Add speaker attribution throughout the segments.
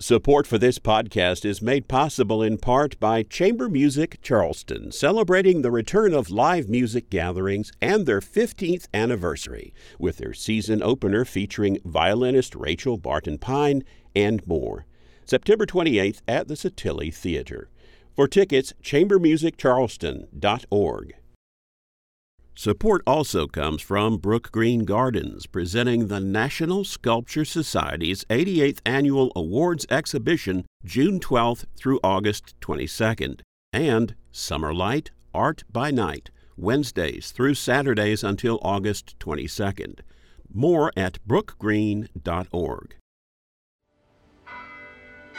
Speaker 1: Support for this podcast is made possible in part by Chamber Music Charleston, celebrating the return of live music gatherings and their 15th anniversary, with their season opener featuring violinist Rachel Barton Pine and more. September 28th at the Sottile Theater. For tickets, chambermusiccharleston.org. Support also comes from Brookgreen Gardens, presenting the National Sculpture Society's 88th Annual Awards Exhibition June 12th through August 22nd, and Summer Light Art by Night, Wednesdays through Saturdays until August 22nd. More at brookgreen.org.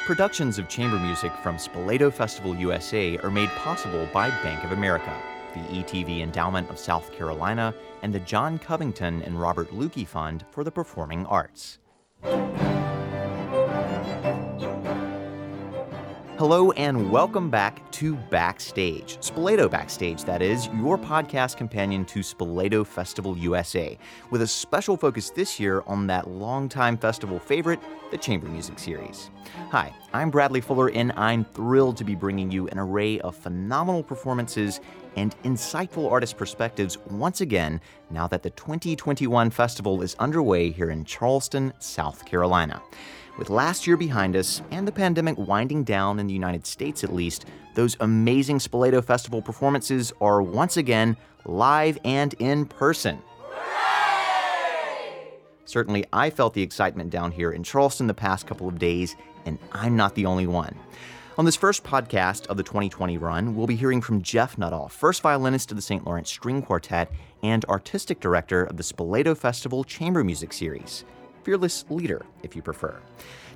Speaker 2: Productions of chamber music from Spoleto Festival USA are made possible by Bank of America the ETV Endowment of South Carolina, and the John Covington and Robert Luecke Fund for the Performing Arts. Hello and welcome back to Backstage, Spoleto Backstage, that is, your podcast companion to Spoleto Festival USA, with a special focus this year on that longtime festival favorite, the Chamber Music Series. Hi, I'm Bradley Fuller, and I'm thrilled to be bringing you an array of phenomenal performances and insightful artist perspectives once again now that the 2021 festival is underway here in Charleston, South Carolina. With last year behind us and the pandemic winding down in the United States at least, those amazing Spoleto Festival performances are once again live and in person. Certainly, I felt the excitement down here in Charleston the past couple of days, and I'm not the only one. On this first podcast of the 2020 run, we'll be hearing from Geoff Nuttall, first violinist of the St. Lawrence String Quartet and artistic director of the Spoleto Festival Chamber Music Series. Fearless leader, if you prefer.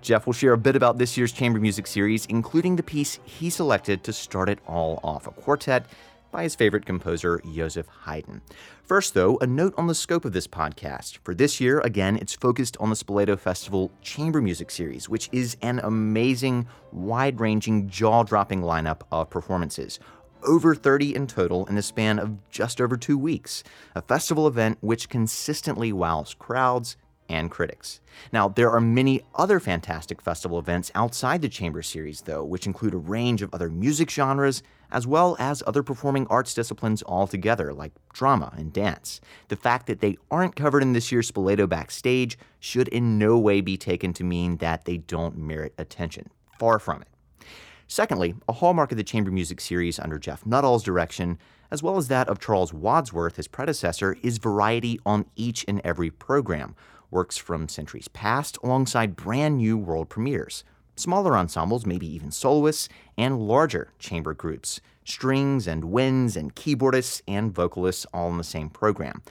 Speaker 2: Geoff will share a bit about this year's chamber music series, including the piece he selected to start it all off a quartet by his favorite composer, Joseph Haydn. First, though, a note on the scope of this podcast. For this year, again, it's focused on the Spoleto Festival Chamber Music Series, which is an amazing, wide ranging, jaw dropping lineup of performances. Over 30 in total in the span of just over two weeks. A festival event which consistently wows crowds and critics. Now, there are many other fantastic festival events outside the Chamber Series, though, which include a range of other music genres as well as other performing arts disciplines altogether, like drama and dance. The fact that they aren't covered in this year's Spoleto Backstage should in no way be taken to mean that they don't merit attention. Far from it. Secondly, a hallmark of the chamber music series under Geoff Nuttall's direction, as well as that of Charles Wadsworth, his predecessor, is variety on each and every program. Works from centuries past alongside brand new world premieres smaller ensembles, maybe even soloists, and larger chamber groups, strings and winds and keyboardists and vocalists all in the same program.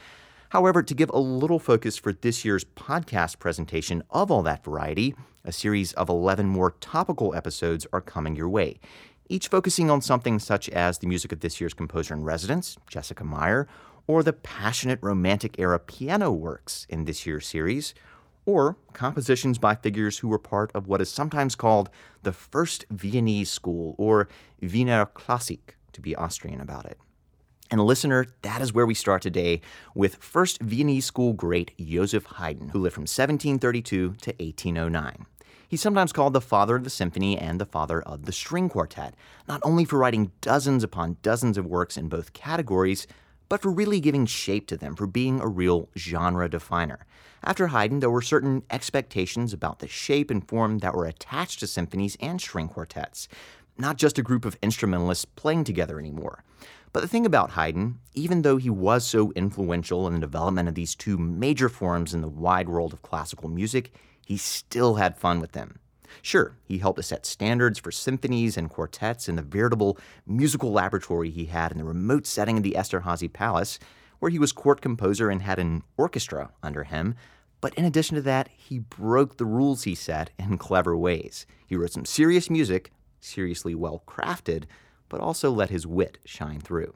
Speaker 2: However, to give a little focus for this year's podcast presentation of all that variety, a series of 11 more topical episodes are coming your way, each focusing on something such as the music of this year's composer in residence, Jessica Meyer, or the passionate romantic era piano works in this year's series, or compositions by figures who were part of what is sometimes called the First Viennese School, or Wiener Klassik, to be Austrian about it. And listener, that is where we start today with First Viennese School great Joseph Haydn, who lived from 1732 to 1809. He's sometimes called the father of the symphony and the father of the string quartet, not only for writing dozens upon dozens of works in both categories, but for really giving shape to them, for being a real genre definer. After Haydn, there were certain expectations about the shape and form that were attached to symphonies and string quartets, not just a group of instrumentalists playing together anymore. But the thing about Haydn, even though he was so influential in the development of these two major forms in the wide world of classical music, he still had fun with them. Sure, he helped to set standards for symphonies and quartets in the veritable musical laboratory he had in the remote setting of the Esterhazy Palace, where he was court composer and had an orchestra under him. But in addition to that, he broke the rules he set in clever ways. He wrote some serious music, seriously well crafted, but also let his wit shine through.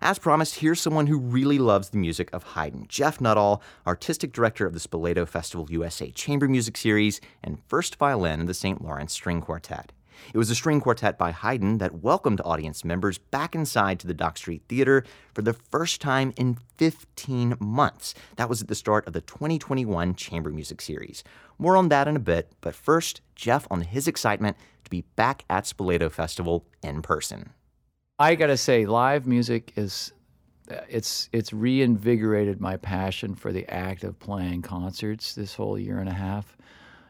Speaker 2: As promised, here's someone who really loves the music of Haydn Geoff Nuttall, artistic director of the Spoleto Festival USA Chamber Music Series and first violin in the St. Lawrence String Quartet. It was a string quartet by Haydn that welcomed audience members back inside to the Dock Street Theater for the first time in 15 months. That was at the start of the 2021 Chamber Music Series. More on that in a bit, but first, Geoff on his excitement to be back at Spoleto Festival in person.
Speaker 3: I gotta say, live music is it's it's reinvigorated my passion for the act of playing concerts this whole year and a half,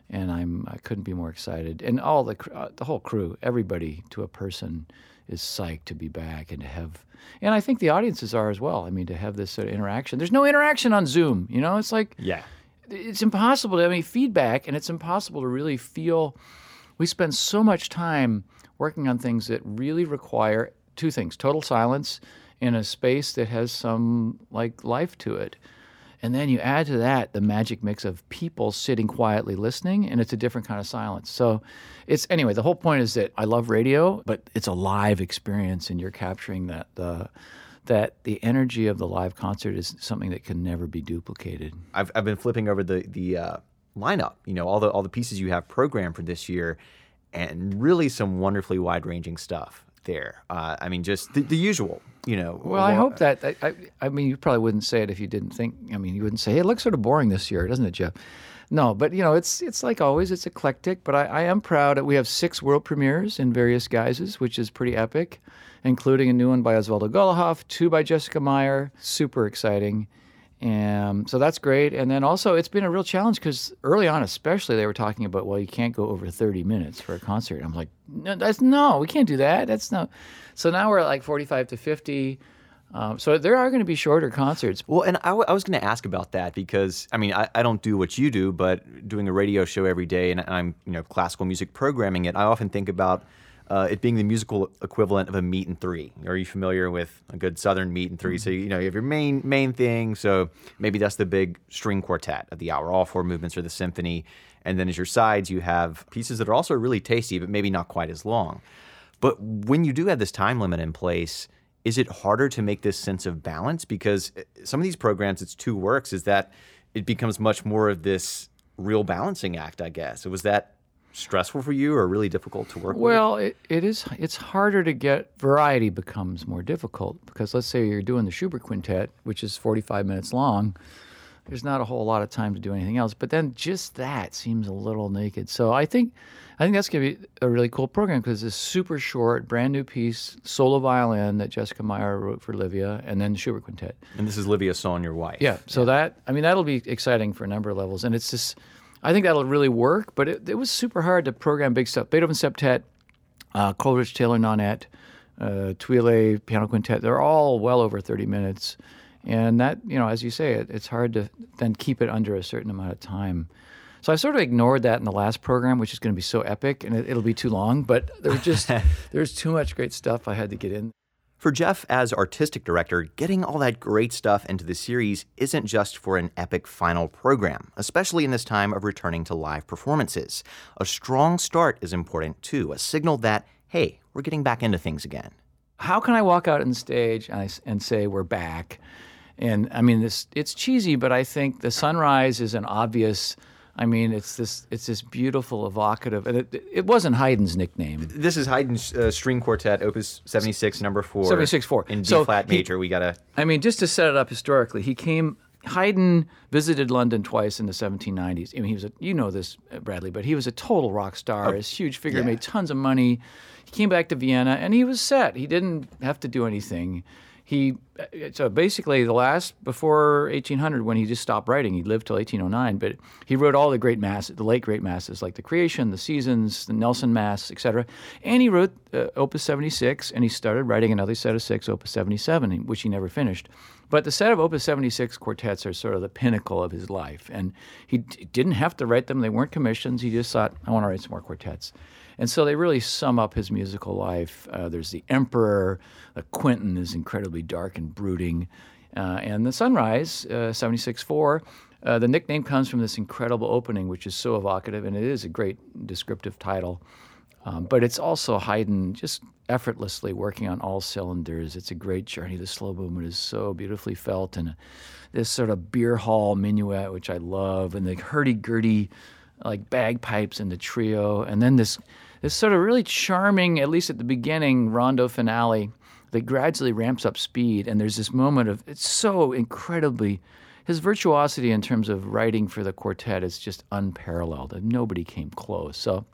Speaker 3: and I'm I couldn't be more excited. And all the uh, the whole crew, everybody to a person, is psyched to be back and to have. And I think the audiences are as well. I mean, to have this sort of interaction. There's no interaction on Zoom. You know, it's like
Speaker 2: yeah,
Speaker 3: it's impossible to have any feedback, and it's impossible to really feel. We spend so much time working on things that really require two things: total silence in a space that has some like life to it. And then you add to that the magic mix of people sitting quietly listening, and it's a different kind of silence. So it's anyway, the whole point is that I love radio, but it's a live experience, and you're capturing that the that the energy of the live concert is something that can never be duplicated.
Speaker 2: I've, I've been flipping over the the uh, lineup, you know, all the all the pieces you have programmed for this year, and really some wonderfully wide ranging stuff there. Uh, I mean, just the, the, usual, you know.
Speaker 3: Well, I hope that. I, I, I, mean, you probably wouldn't say it if you didn't think. I mean, you wouldn't say, "Hey, it looks sort of boring this year, doesn't it, Geoff?" No, but you know, it's it's like always, it's eclectic. But I, I am proud that we have six world premieres in various guises, which is pretty epic, including a new one by Osvaldo Golijov, two by Jessica Meyer, super exciting. And so that's great. And then also, it's been a real challenge because early on, especially, they were talking about, well, you can't go over 30 minutes for a concert. I'm like, no, that's no, we can't do that. That's no. So now we're at like 45 to 50. Um, so there are going to be shorter concerts.
Speaker 2: Well, and I, w- I was going to ask about that because I mean I, I don't do what you do, but doing a radio show every day, and I'm you know classical music programming it. I often think about uh, it being the musical equivalent of a meat and three. Are you familiar with a good Southern meat and 3 mm-hmm. So you know you have your main main thing. So maybe that's the big string quartet of the hour. All four movements are the symphony, and then as your sides you have pieces that are also really tasty, but maybe not quite as long. But when you do have this time limit in place, is it harder to make this sense of balance? Because uh, some of these programs, it's two works. Is that it becomes much more of this real balancing act? I guess. It was that stressful for you or really difficult to work
Speaker 3: well,
Speaker 2: with?
Speaker 3: Well, it, it is. It's harder to get. Variety becomes more difficult because let's say you're doing the Schubert Quintet, which is 45 minutes long. There's not a whole lot of time to do anything else. But then just that seems a little naked. So I think, I think that's going to be a really cool program because it's super short, brand new piece, solo violin that Jessica Meyer wrote for Livia, and then the Schubert Quintet.
Speaker 2: And this is Livia Sohn, your wife.
Speaker 3: Yeah. So yeah. that I mean that'll be exciting for a number of levels, and it's just I think that'll really work. But it, it was super hard to program big stuff. Beethoven Septet, uh, Coleridge Taylor Nonet, uh, Piano Quintet. They're all well over 30 minutes, and that you know, as you say, it, it's hard to then keep it under a certain amount of time. So I sort of ignored that in the last program, which is going to be so epic, and it, will be too long. But there's just there's too much great stuff I had to get in.
Speaker 2: For Geoff, as artistic director, getting all that great stuff into the series isn't just for an epic final program, especially in this time of returning to live performances. A strong start is important too, a signal that, hey, we're getting back into things again.
Speaker 3: How can I walk out on stage and say we're back? And I mean, this it's cheesy, but I think the sunrise is an obvious I mean, it's this it's this beautiful, evocative, and it, it wasn't Haydn's nickname.
Speaker 2: This is Haydn's uh, string quartet, Opus seventy six, number four,
Speaker 3: seventy six four
Speaker 2: in D so flat major. He, we gotta.
Speaker 3: I mean, just to set it up historically, he came. Haydn visited London twice in the 1790s. I mean, he was a, you know this, uh, Bradley, but he was a total rock star. Oh, His huge figure yeah. made tons of money. He came back to Vienna and he was set. He didn't have to do anything he so basically the last before 1800 when he just stopped writing he lived till 1809 but he wrote all the great masses the late great masses like the creation the seasons the nelson mass etc and he wrote uh, opus 76 and he started writing another set of six opus 77 which he never finished. But the set of opus 76 quartets are sort of the pinnacle of his life and he d- didn't have to write them. They weren't commissions. He just thought i want to write some more quartets and so they really sum up his musical life. Uh, there's the Emperor, uh, Quinten is incredibly dark and brooding, uh, and the Sunrise, uh, 76.4. Uh, the nickname comes from this incredible opening, which is so evocative, and it is a great descriptive title. Um, but it's also Haydn just effortlessly working on all cylinders. It's a great journey. The slow movement is so beautifully felt, and this sort of beer hall minuet, which I love, and the hurdy-gurdy like bagpipes and the trio, and then this this sort of really charming, at least at the beginning, rondo finale that gradually ramps up speed. And there's this moment of it's so incredibly his virtuosity in terms of writing for the quartet is just unparalleled, nobody came close. So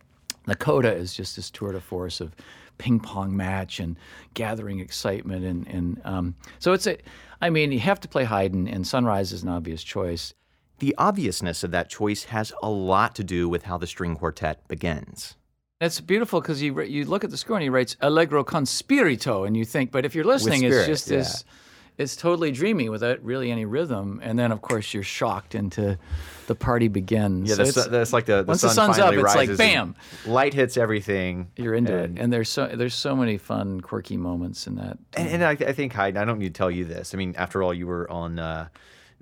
Speaker 3: the coda is just this tour de force of ping pong match and gathering excitement, and and um, so it's a. I mean, you have to play Haydn, and Sunrise is an obvious choice.
Speaker 2: The obviousness of that choice has a lot to do with how the string quartet begins.
Speaker 3: It's beautiful because you you look at the score and he writes Allegro con spirito, and you think, but if you're listening,
Speaker 2: spirit,
Speaker 3: it's just
Speaker 2: yeah.
Speaker 3: this it's totally dreamy without really any rhythm. And then, of course, you're shocked into the party begins.
Speaker 2: Yeah,
Speaker 3: So
Speaker 2: that's, that's like the, the
Speaker 3: once
Speaker 2: sun
Speaker 3: the sun's up, it's like bam,
Speaker 2: light hits everything.
Speaker 3: you're into
Speaker 2: and,
Speaker 3: it. And there's so there's so many fun, quirky moments in that.
Speaker 2: And, and I, I think Haydn. I don't need to tell you this. I mean, after all, you were on uh,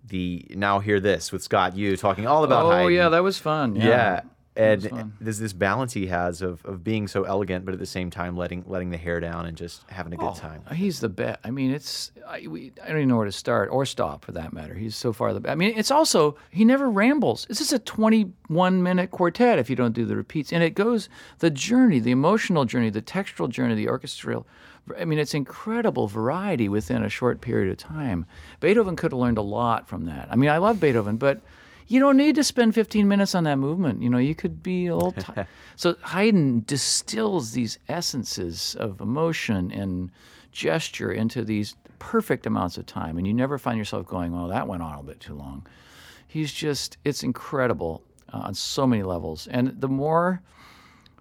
Speaker 2: the Now Hear This with Scott. You talking all about
Speaker 3: oh
Speaker 2: Haydn.
Speaker 3: yeah, that was fun. Yeah.
Speaker 2: yeah. And there's this balance he has of, of being so elegant, but at the same time letting letting the hair down and just having a good oh, time.
Speaker 3: He's the best. I mean, it's I, we, I don't even know where to start or stop for that matter. He's so far the best. I mean, it's also he never rambles. This is a 21 minute quartet if you don't do the repeats, and it goes the journey, the emotional journey, the textural journey, the orchestral. I mean, it's incredible variety within a short period of time. Beethoven could have learned a lot from that. I mean, I love Beethoven, but you don't need to spend 15 minutes on that movement. You know, you could be all little. T- so Haydn distills these essences of emotion and gesture into these perfect amounts of time, and you never find yourself going, "Oh, that went on a bit too long." He's just, it's incredible uh, on so many levels. And the more,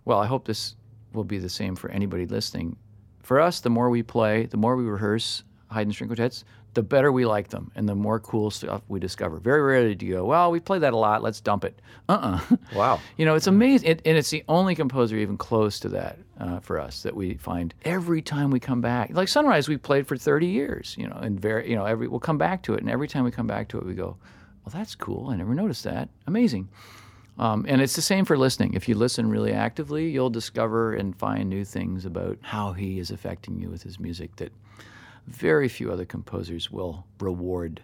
Speaker 3: well, I hope this will be the same for anybody listening. For us, the more we play, the more we rehearse Haydn string quartets, the better we like them and the more cool stuff we discover. Very rarely do you go, well, we played that a lot, let's dump it. Uh uh
Speaker 2: Wow.
Speaker 3: You know, it's amazing. It, and it's the only composer even close to that uh, for us that we find every time we come back. Like Sunrise, we played for 30 years, you know, and very, you know, every, we'll come back to it. And every time we come back to it, we go, well, that's cool. I never noticed that. Amazing. Um, and it's the same for listening. If you listen really actively, you'll discover and find new things about how he is affecting you with his music that very few other composers will reward.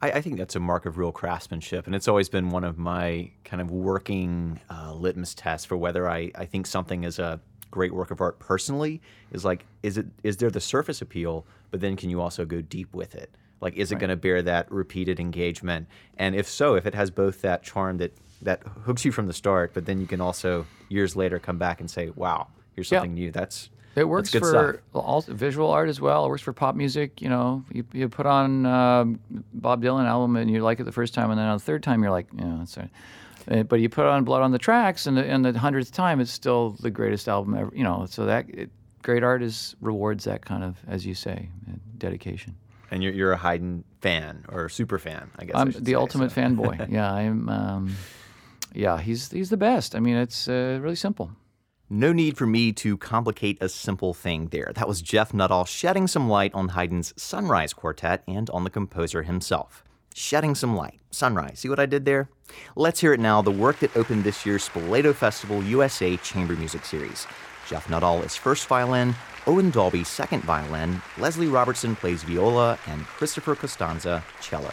Speaker 2: I, I think that's a mark of real craftsmanship, and it's always been one of my kind of working uh, litmus tests for whether I, I think something is a great work of art personally. Is like, is it is there the surface appeal, but then can you also go deep with it? Like, is it going to bear that repeated engagement? And if so, if it has both that charm that that hooks you from the start, but then you can also years later come back and say, "Wow, here's
Speaker 3: Yeah.
Speaker 2: something new." That's
Speaker 3: It works for
Speaker 2: stuff.
Speaker 3: all visual art as well. It works for pop music. You know, you, you put on um, Bob Dylan album and you like it the first time, and then on the third time you're like, yeah, that's all right. Uh, But you put on Blood on the Tracks, and the, and the hundredth time it's still the greatest album ever. You know, so that it, great art is rewards that kind of, as you say, uh, dedication.
Speaker 2: And you're, you're a Haydn fan or super fan, I guess. I
Speaker 3: I'm
Speaker 2: should
Speaker 3: the
Speaker 2: say,
Speaker 3: ultimate
Speaker 2: so.
Speaker 3: fanboy. Yeah, I'm. Um, yeah, he's he's the best. I mean, it's uh, really simple.
Speaker 2: No need for me to complicate a simple thing there. That was Geoff Nuttall shedding some light on Haydn's Sunrise Quartet and on the composer himself. Shedding some light. Sunrise. See what I did there? Let's hear it now the work that opened this year's Spoleto Festival USA Chamber Music Series. Geoff Nuttall is first violin, Owen Dalby second violin, Leslie Robertson plays viola, and Christopher Costanza cello.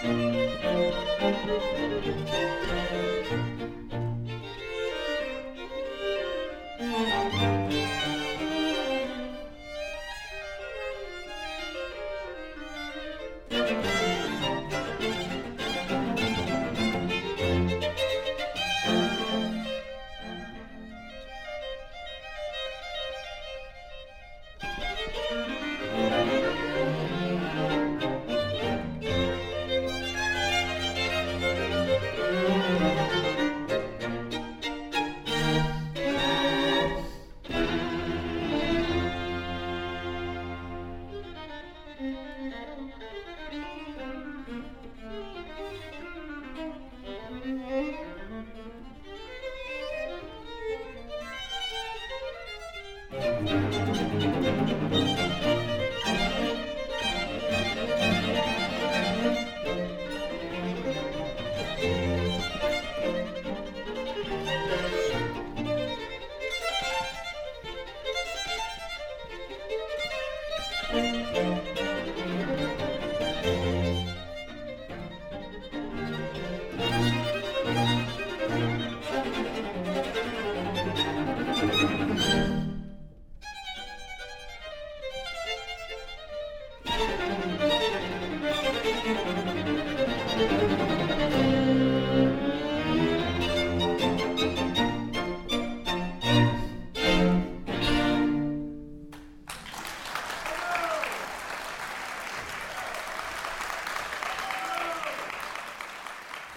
Speaker 2: Thank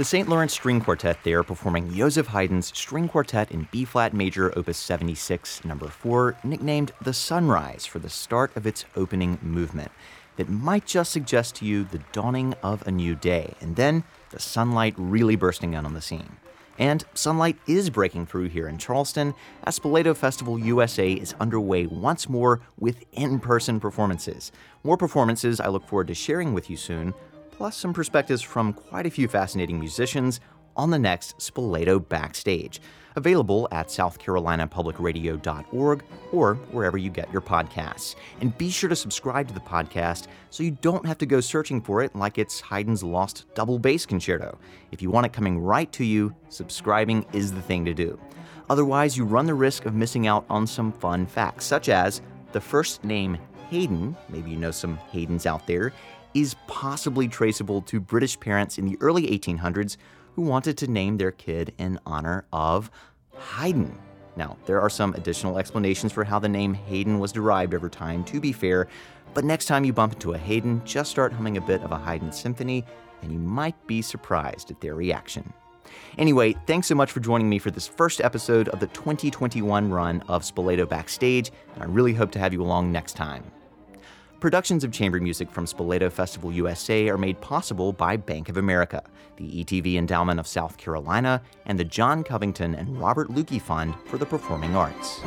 Speaker 2: The St. Lawrence String Quartet there performing Joseph Haydn's String Quartet in B flat major, opus 76, number 4, nicknamed The Sunrise for the start of its opening movement, that might just suggest to you the dawning of a new day, and then the sunlight really bursting out on the scene. And sunlight is breaking through here in Charleston as Spoleto Festival USA is underway once more with in person performances. More performances I look forward to sharing with you soon, plus some perspectives from quite a few fascinating musicians on the next Spoleto Backstage, available at southcarolinapublicradio.org or wherever you get your podcasts. And be sure to subscribe to the podcast so you don't have to go searching for it like it's Haydn's lost double bass concerto. If you want it coming right to you, subscribing is the thing to do. Otherwise, you run the risk of missing out on some fun facts, such as the first name Haydn, maybe you know some Haydns out there, is possibly traceable to British parents in the early 1800s who wanted to name their kid in honor of Haydn. Now, there are some additional explanations for how the name Haydn was derived over time, to be fair, but next time you bump into a Haydn, just start humming a bit of a Haydn symphony, and you might be surprised at their reaction. Anyway, thanks so much for joining me for this first episode of the 2021 run of Spoleto Backstage, and I really hope to have you along next time. Productions of chamber music from Spoleto Festival USA are made possible by Bank of America, the ETV Endowment of South Carolina, and the John Covington and Robert Luecke Fund for the Performing Arts.